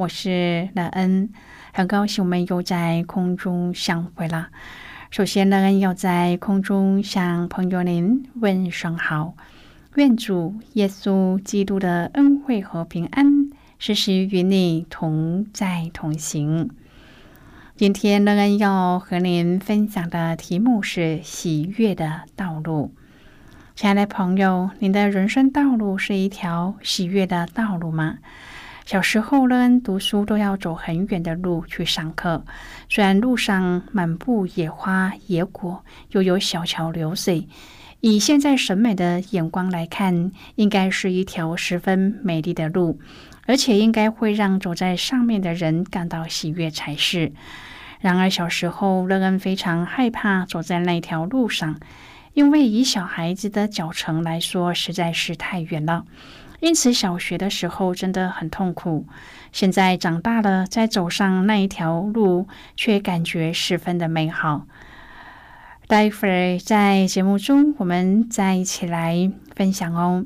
我是乐恩，很高兴我们又在空中相会了。首先，乐恩要在空中向朋友您问声好，愿主耶稣基督的恩惠和平安时时与你同在同行。今天，乐恩要和您分享的题目是喜悦的道路。亲爱的朋友，您的人生道路是一条喜悦的道路吗？小时候呢，读书都要走很远的路去上课。虽然路上满布野花野果，又有小桥流水，以现在审美的眼光来看，应该是一条十分美丽的路，而且应该会让走在上面的人感到喜悦才是。然而小时候，乐恩非常害怕走在那条路上，因为以小孩子的脚程来说，实在是太远了。因此，小学的时候真的很痛苦。现在长大了，在走上那一条路，却感觉十分的美好。待会儿在节目中，我们再一起来分享哦。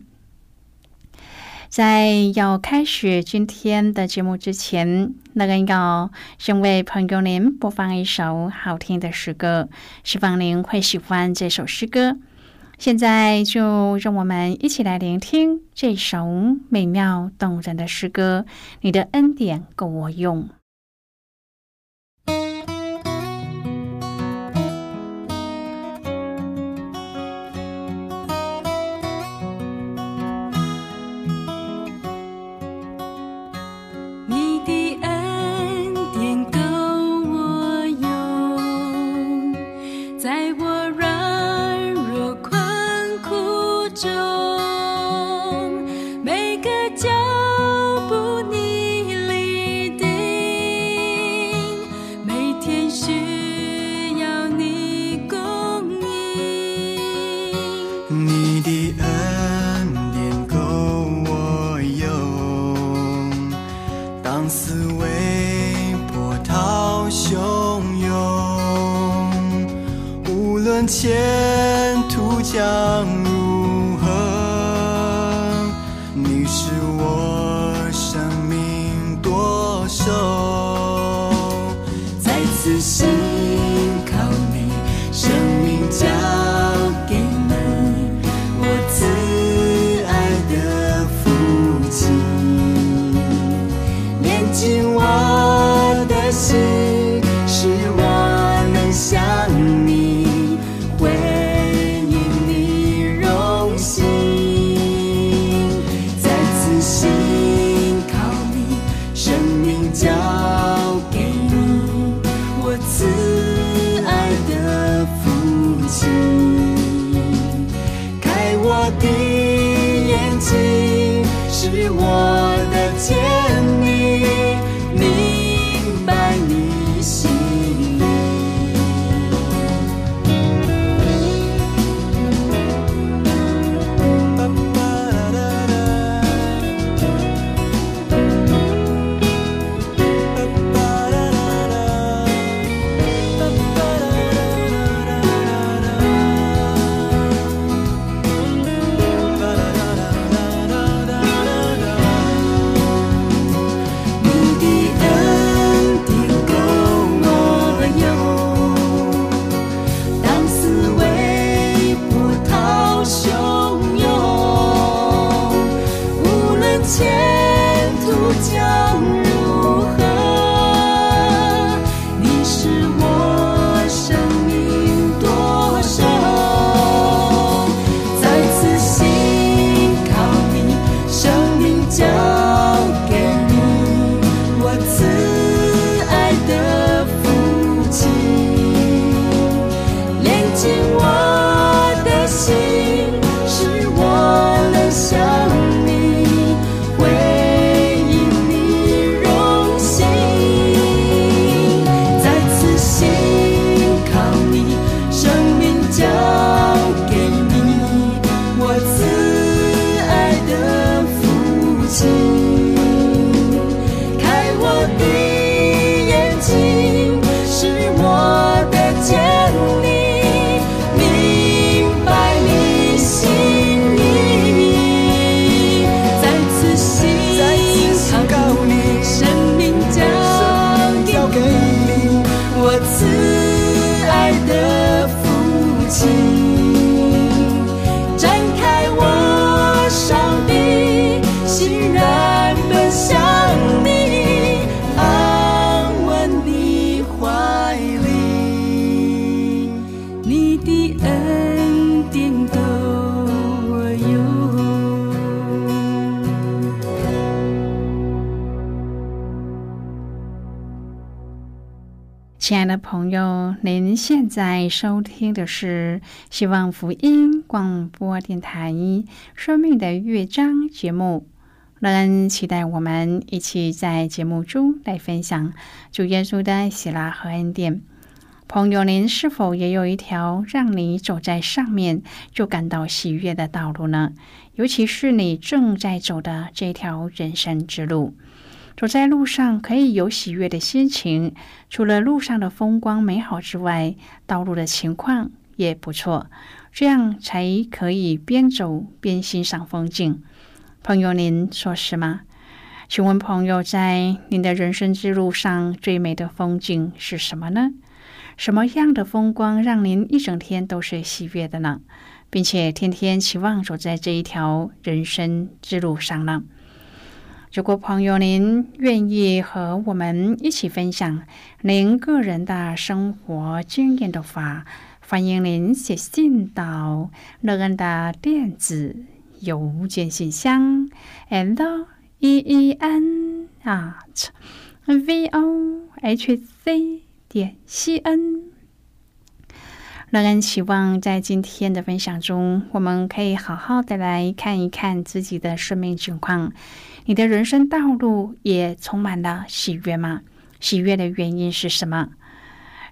在要开始今天的节目之前，那个要先为朋友您播放一首好听的诗歌，希望您会喜欢这首诗歌。现在就让我们一起来聆听这首美妙动人的诗歌。你的恩典够我用。亲爱的朋友，您现在收听的是希望福音广播电台《生命的乐章》节目。乐恩期待我们一起在节目中来分享主耶稣的喜乐和恩典。朋友，您是否也有一条让你走在上面就感到喜悦的道路呢？尤其是你正在走的这条人生之路。走在路上可以有喜悦的心情，除了路上的风光美好之外，道路的情况也不错，这样才可以边走边欣赏风景。朋友，您说是吗？请问朋友，在您的人生之路上最美的风景是什么呢？什么样的风光让您一整天都是喜悦的呢？并且天天期望走在这一条人生之路上呢？如果朋友您愿意和我们一起分享您个人的生活经验的话，欢迎您写信到乐恩的电子邮件信箱，and e e n at v o h c 点 c n。乐恩希望在今天的分享中，我们可以好好的来看一看自己的生命情况。你的人生道路也充满了喜悦吗？喜悦的原因是什么？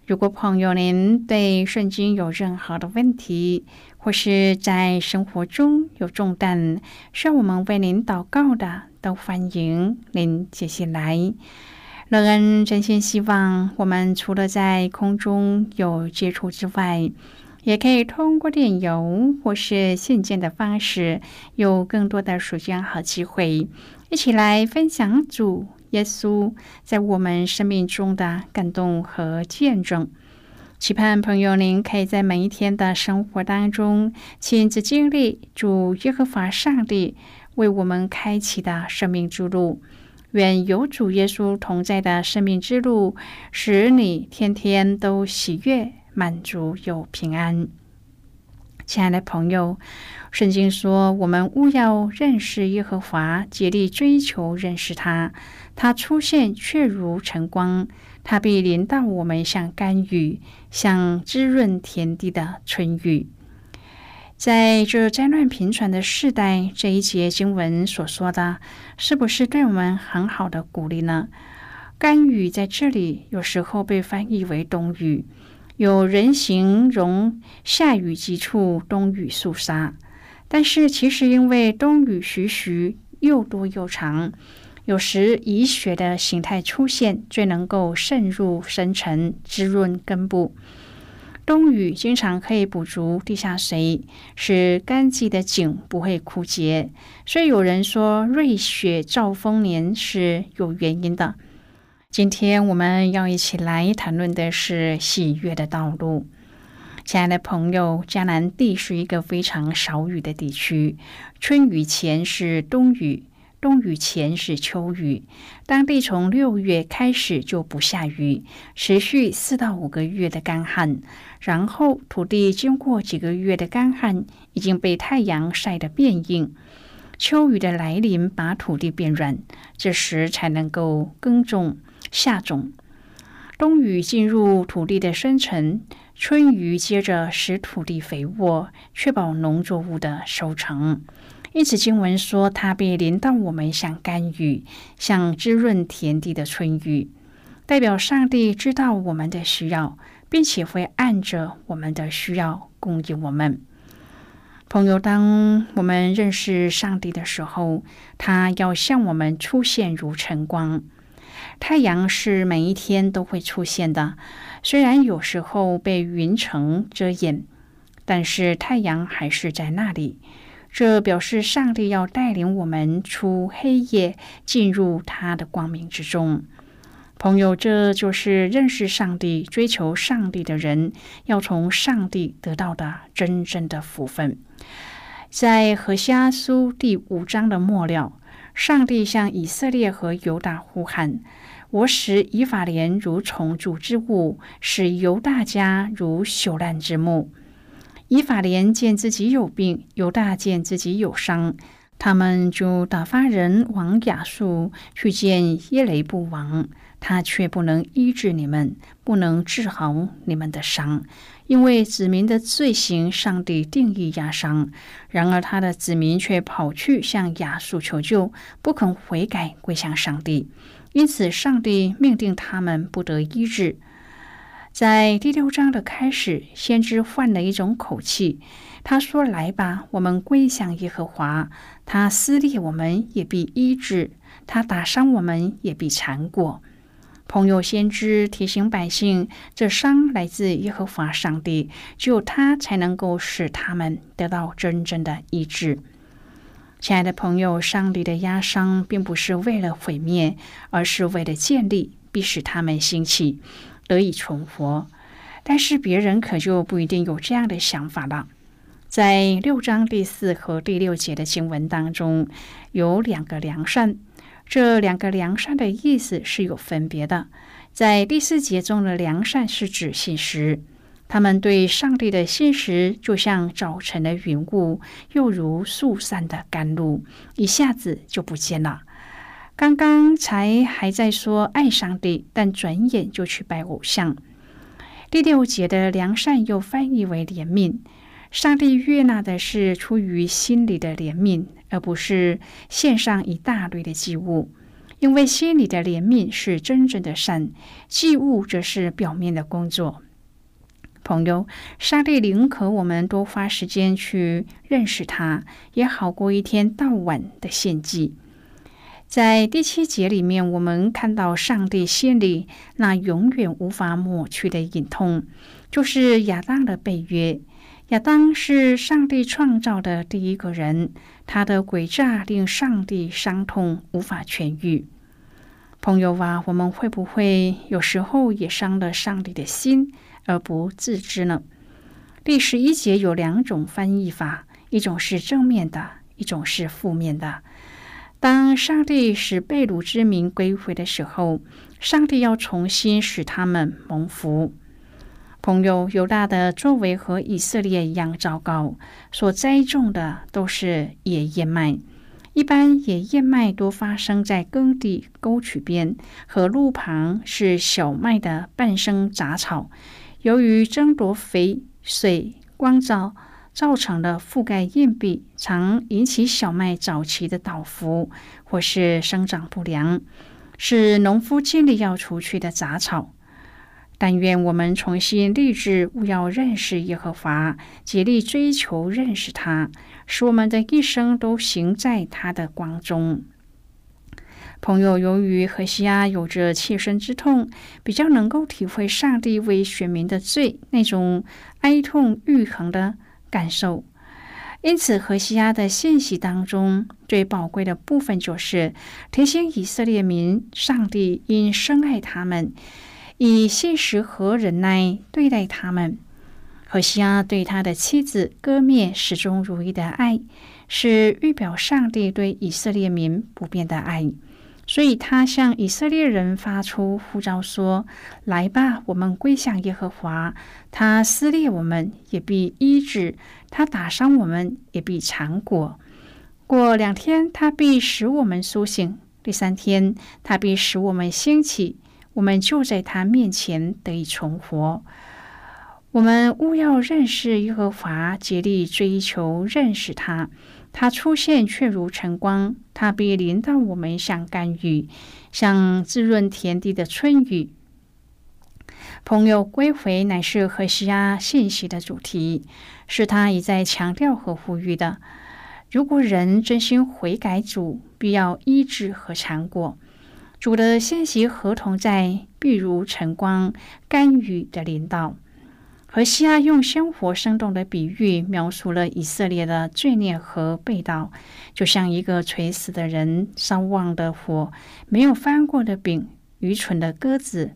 如果朋友您对圣经有任何的问题，或是在生活中有重担需要我们为您祷告的，都欢迎您写信来。乐恩真心希望我们除了在空中有接触之外，也可以通过电邮或是信件的方式，有更多的时间和机会。一起来分享主耶稣在我们生命中的感动和见证。期盼朋友您可以在每一天的生活当中亲自经历主耶和华上帝为我们开启的生命之路。愿有主耶稣同在的生命之路，使你天天都喜悦、满足又平安。亲爱的朋友。圣经说：“我们务要认识耶和华，竭力追求认识他。他出现却如晨光，他必临到我们，像甘雨，像滋润田地的春雨。”在这灾乱频传的世代，这一节经文所说的，是不是对我们很好的鼓励呢？甘雨在这里有时候被翻译为冬雨，有人形容下雨急促，冬雨肃杀。但是，其实因为冬雨徐徐又多又长，有时以雪的形态出现，最能够渗入深层，滋润根部。冬雨经常可以补足地下水，使干季的井不会枯竭。所以有人说，瑞雪兆丰年是有原因的。今天我们要一起来谈论的是喜悦的道路。亲爱的朋友，迦南地是一个非常少雨的地区。春雨前是冬雨，冬雨前是秋雨。当地从六月开始就不下雨，持续四到五个月的干旱。然后土地经过几个月的干旱，已经被太阳晒得变硬。秋雨的来临，把土地变软，这时才能够耕种下种。冬雨进入土地的深层。春雨接着使土地肥沃，确保农作物的收成。因此，经文说：“它被淋到我们，像甘雨，像滋润田地的春雨。”代表上帝知道我们的需要，并且会按着我们的需要供应我们。朋友，当我们认识上帝的时候，他要向我们出现如晨光。太阳是每一天都会出现的。虽然有时候被云层遮掩，但是太阳还是在那里。这表示上帝要带领我们出黑夜，进入他的光明之中。朋友，这就是认识上帝、追求上帝的人要从上帝得到的真正的福分。在何西阿书第五章的末了，上帝向以色列和犹大呼喊。我使以法莲如虫蛀之物，使犹大家如朽烂之木。以法莲见自己有病，犹大见自己有伤，他们就打发人往雅述去见耶雷布王。他却不能医治你们，不能治好你们的伤，因为子民的罪行，上帝定义压伤。然而他的子民却跑去向亚述求救，不肯悔改归向上帝，因此上帝命定他们不得医治。在第六章的开始，先知换了一种口气，他说：“来吧，我们归向耶和华。他撕裂我们，也必医治；他打伤我们，也必缠过。”朋友先知提醒百姓，这伤来自耶和华上帝，只有他才能够使他们得到真正的医治。亲爱的朋友，上帝的压伤并不是为了毁灭，而是为了建立，必使他们兴起，得以存活。但是别人可就不一定有这样的想法了。在六章第四和第六节的经文当中，有两个良善。这两个良善的意思是有分别的。在第四节中的良善是指信实，他们对上帝的信实就像早晨的云雾，又如树上的甘露，一下子就不见了。刚刚才还在说爱上帝，但转眼就去拜偶像。第六节的良善又翻译为怜悯。上帝悦纳的是出于心里的怜悯，而不是献上一大堆的祭物。因为心里的怜悯是真正的善，祭物则是表面的工作。朋友，上帝宁可我们多花时间去认识他，也好过一天到晚的献祭。在第七节里面，我们看到上帝心里那永远无法抹去的隐痛，就是亚当的背约。亚当是上帝创造的第一个人，他的诡诈令上帝伤痛无法痊愈。朋友啊，我们会不会有时候也伤了上帝的心而不自知呢？第十一节有两种翻译法，一种是正面的，一种是负面的。当上帝使被掳之民归回的时候，上帝要重新使他们蒙福。朋友，犹大的作为和以色列一样糟糕，所栽种的都是野燕麦。一般野燕麦多发生在耕地沟渠边和路旁，是小麦的半生杂草。由于争夺肥水、光照，造成的覆盖硬币，常引起小麦早期的倒伏或是生长不良，是农夫尽力要除去的杂草。但愿我们重新立志，务要认识耶和华，竭力追求认识他，使我们的一生都行在他的光中。朋友，由于何西阿有着切身之痛，比较能够体会上帝为选民的罪那种哀痛欲横的感受，因此何西阿的信息当中最宝贵的部分就是提醒以色列民，上帝因深爱他们。以信实和忍耐对待他们。何西阿对他的妻子割灭始终如一的爱，是预表上帝对以色列民不变的爱。所以他向以色列人发出呼召说：“来吧，我们归向耶和华。他撕裂我们，也必医治；他打伤我们，也必缠果。过两天，他必使我们苏醒；第三天，他必使我们兴起。”我们就在他面前得以存活。我们务要认识耶和华，竭力追求认识他。他出现却如晨光，他必临到我们，像甘雨，像滋润田地的春雨。朋友归回乃是何西阿信息的主题，是他一再强调和呼吁的。如果人真心悔改，主必要医治和尝果。主的信息合同在，譬如晨光、甘雨的领导。何西阿用鲜活生动的比喻描述了以色列的罪孽和被盗，就像一个垂死的人、烧旺的火、没有翻过的饼、愚蠢的鸽子、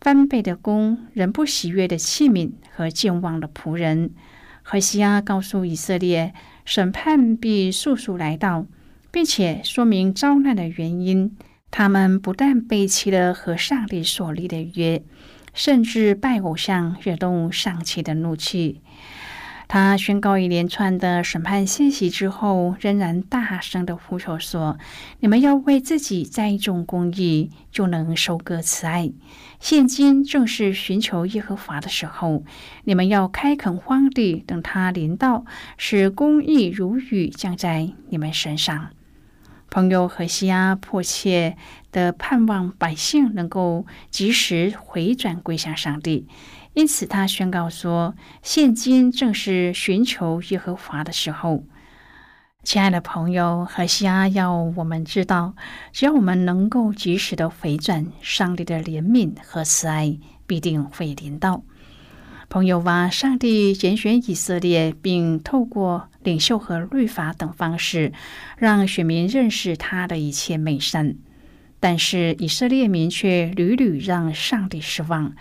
翻倍的弓、人不喜悦的器皿和健忘的仆人。何西阿告诉以色列，审判必速速来到，并且说明遭难的原因。他们不但背弃了和上帝所立的约，甚至拜偶像，惹动上帝的怒气。他宣告一连串的审判信息之后，仍然大声的呼求说：“你们要为自己栽种公义，就能收割慈爱。现今正是寻求耶和华的时候，你们要开垦荒地，等他临到，使公义如雨降在你们身上。”朋友何西阿迫切的盼望百姓能够及时回转归向上帝。因此，他宣告说：“现今正是寻求耶和华的时候。”亲爱的朋友，何西阿要我们知道，只要我们能够及时的回转，上帝的怜悯和慈爱必定会临到。朋友ว่า上帝拣选以色列，并透过领袖和律法等方式，让选民认识他的一切美善，但是以色列民却屡屡让上帝失望。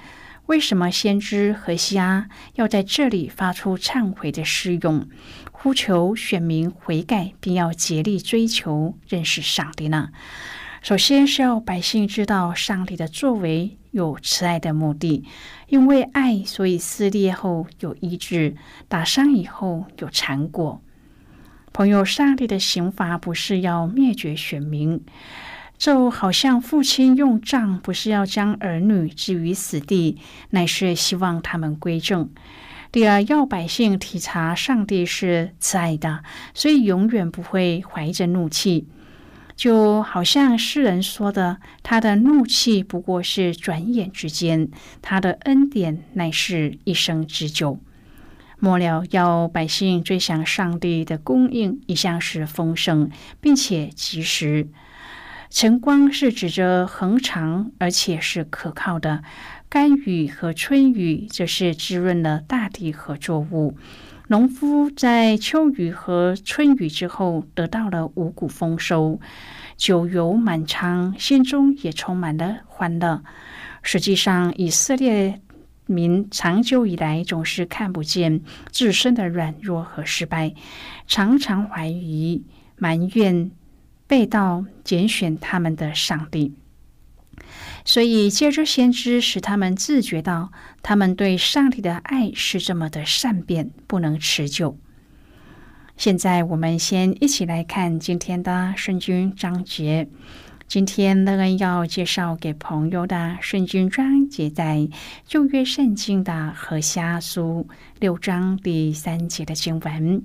为什么先知何西阿要在这里发出忏悔的诗咏，呼求选民悔改，并要竭力追求认识上帝呢？首先是要百姓知道上帝的作为有慈爱的目的，因为爱，所以撕裂后有医治，打伤以后有残果。朋友，上帝的刑罚不是要灭绝选民。就好像父亲用杖，不是要将儿女置于死地，乃是希望他们归正。第二，要百姓体察上帝是慈爱的，所以永远不会怀着怒气。就好像诗人说的：“他的怒气不过是转眼之间，他的恩典乃是一生之久。”末了，要百姓追想上帝的供应，一向是丰盛，并且及时。晨光是指着恒长，而且是可靠的；甘雨和春雨则是滋润了大地和作物。农夫在秋雨和春雨之后得到了五谷丰收，酒油满仓，心中也充满了欢乐。实际上，以色列民长久以来总是看不见自身的软弱和失败，常常怀疑、埋怨。被盗拣选他们的上帝，所以借着先知使他们自觉到，他们对上帝的爱是这么的善变，不能持久。现在我们先一起来看今天的圣经章节。今天乐恩要介绍给朋友的圣经章节，在旧约圣经的何下书六章第三节的经文。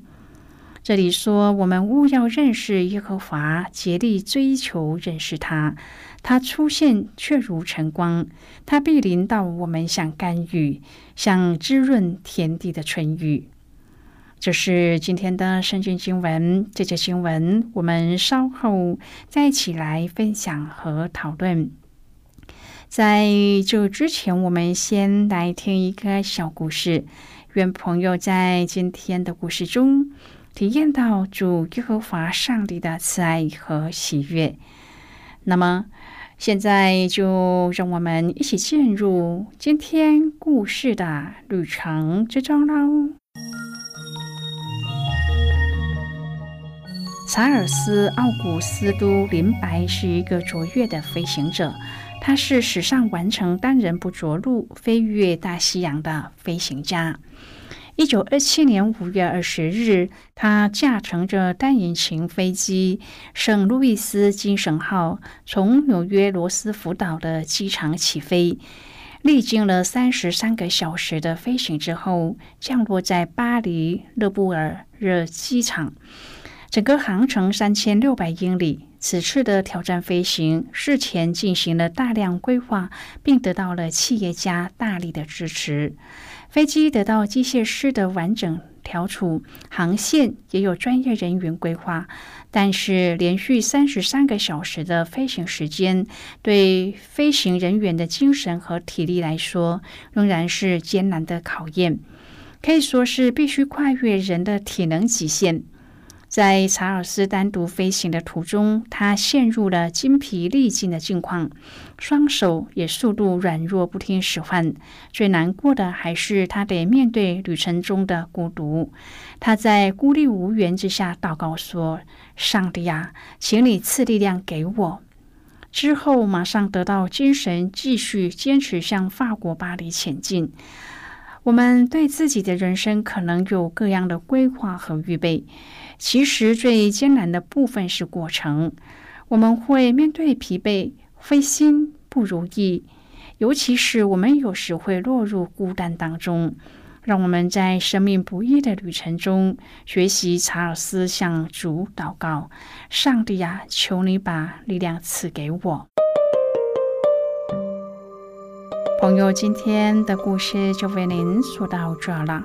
这里说，我们务要认识耶和华，竭力追求认识他。他出现却如晨光，他必临到我们，像甘雨，像滋润田地的春雨。这是今天的圣经经文。这节经文我们稍后再一起来分享和讨论。在这之前，我们先来听一个小故事。愿朋友在今天的故事中。体验到主耶和华上帝的慈爱和喜悦。那么，现在就让我们一起进入今天故事的旅程之中喽。查尔斯·奥古斯都·林白是一个卓越的飞行者，他是史上完成单人不着陆飞越大西洋的飞行家。一九二七年五月二十日，他驾乘着单引擎飞机“圣路易斯精神号”从纽约罗斯福岛的机场起飞，历经了三十三个小时的飞行之后，降落在巴黎勒布尔热机场。整个航程三千六百英里。此次的挑战飞行事前进行了大量规划，并得到了企业家大力的支持。飞机得到机械师的完整调处，航线也有专业人员规划。但是，连续三十三个小时的飞行时间，对飞行人员的精神和体力来说，仍然是艰难的考验，可以说是必须跨越人的体能极限。在查尔斯单独飞行的途中，他陷入了精疲力尽的境况，双手也速度软弱，不听使唤。最难过的还是他得面对旅程中的孤独。他在孤立无援之下祷告说：“上帝啊，请你赐力量给我。”之后马上得到精神，继续坚持向法国巴黎前进。我们对自己的人生可能有各样的规划和预备，其实最艰难的部分是过程。我们会面对疲惫、灰心、不如意，尤其是我们有时会落入孤单当中。让我们在生命不易的旅程中，学习查尔斯向主祷告：“上帝啊，求你把力量赐给我。”朋友，今天的故事就为您说到这了。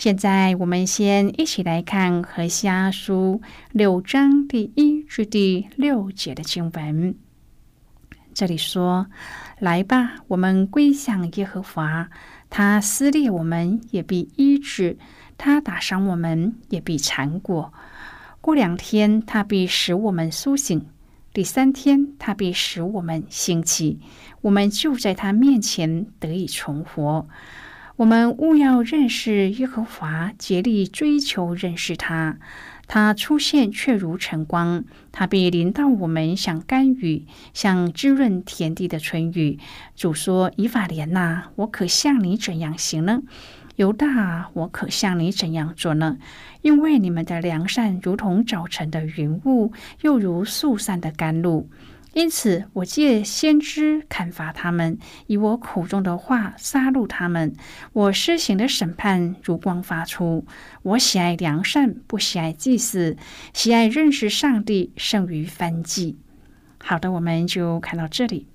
现在，我们先一起来看《何西阿书》六章第一至第六节的经文。这里说：“来吧，我们归向耶和华，他撕裂我们，也必医治；他打伤我们，也必缠裹。过两天，他必使我们苏醒；第三天，他必使我们兴起。”我们就在他面前得以重活。我们务要认识耶和华，竭力追求认识他。他出现却如晨光，他必临到我们，像甘雨，像滋润田地的春雨。主说：“以法莲呐，我可向你怎样行呢？犹大，我可向你怎样做呢？因为你们的良善如同早晨的云雾，又如速散的甘露。”因此，我借先知砍伐他们，以我口中的话杀戮他们。我施行的审判如光发出。我喜爱良善，不喜爱祭祀；喜爱认识上帝，胜于翻祭。好的，我们就看到这里。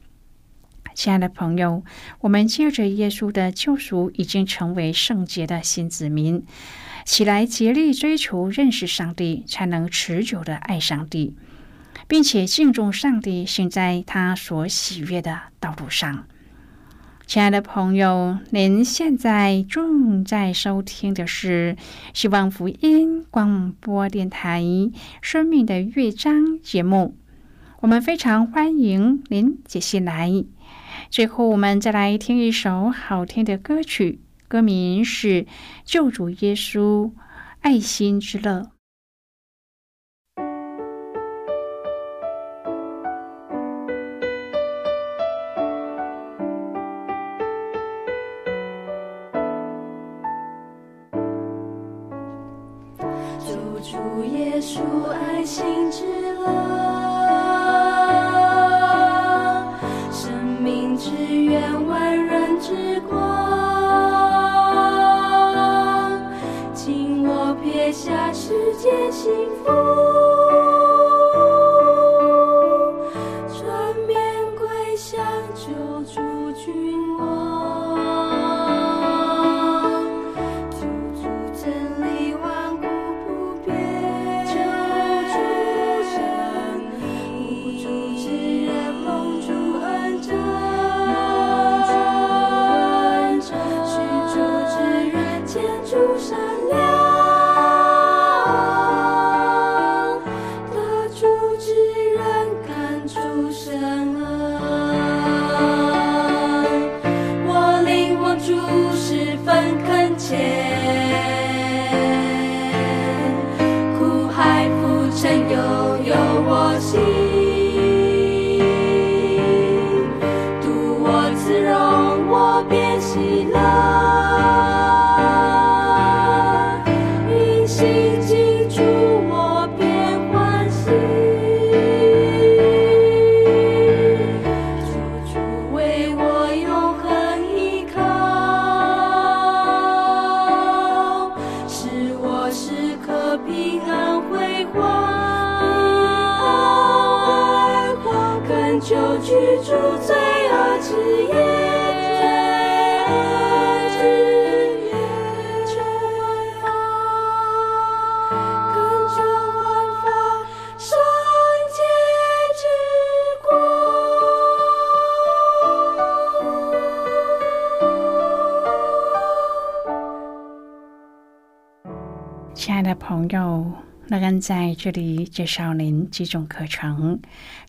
亲爱的朋友，我们借着耶稣的救赎，已经成为圣洁的新子民。起来，竭力追求认识上帝，才能持久的爱上帝。并且敬重上帝，行在他所喜悦的道路上。亲爱的朋友，您现在正在收听的是希望福音广播电台《生命的乐章》节目。我们非常欢迎您接下来。最后，我们再来听一首好听的歌曲，歌名是《救主耶稣爱心之乐》。留住耶稣爱心之乐，生命之源，万人之光。请我撇下世间幸福。朋友，乐恩在这里介绍您几种课程。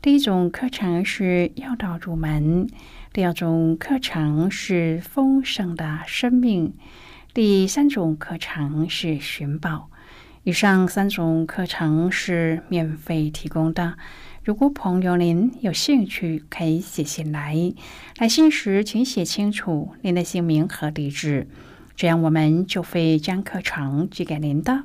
第一种课程是要道入门，第二种课程是丰盛的生命，第三种课程是寻宝。以上三种课程是免费提供的。如果朋友您有兴趣，可以写信来。来信时请写清楚您的姓名和地址，这样我们就会将课程寄给您的。